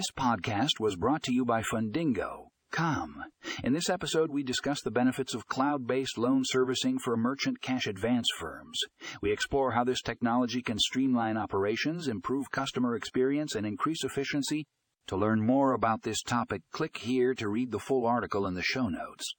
This podcast was brought to you by Fundingo. Come. In this episode, we discuss the benefits of cloud based loan servicing for merchant cash advance firms. We explore how this technology can streamline operations, improve customer experience, and increase efficiency. To learn more about this topic, click here to read the full article in the show notes.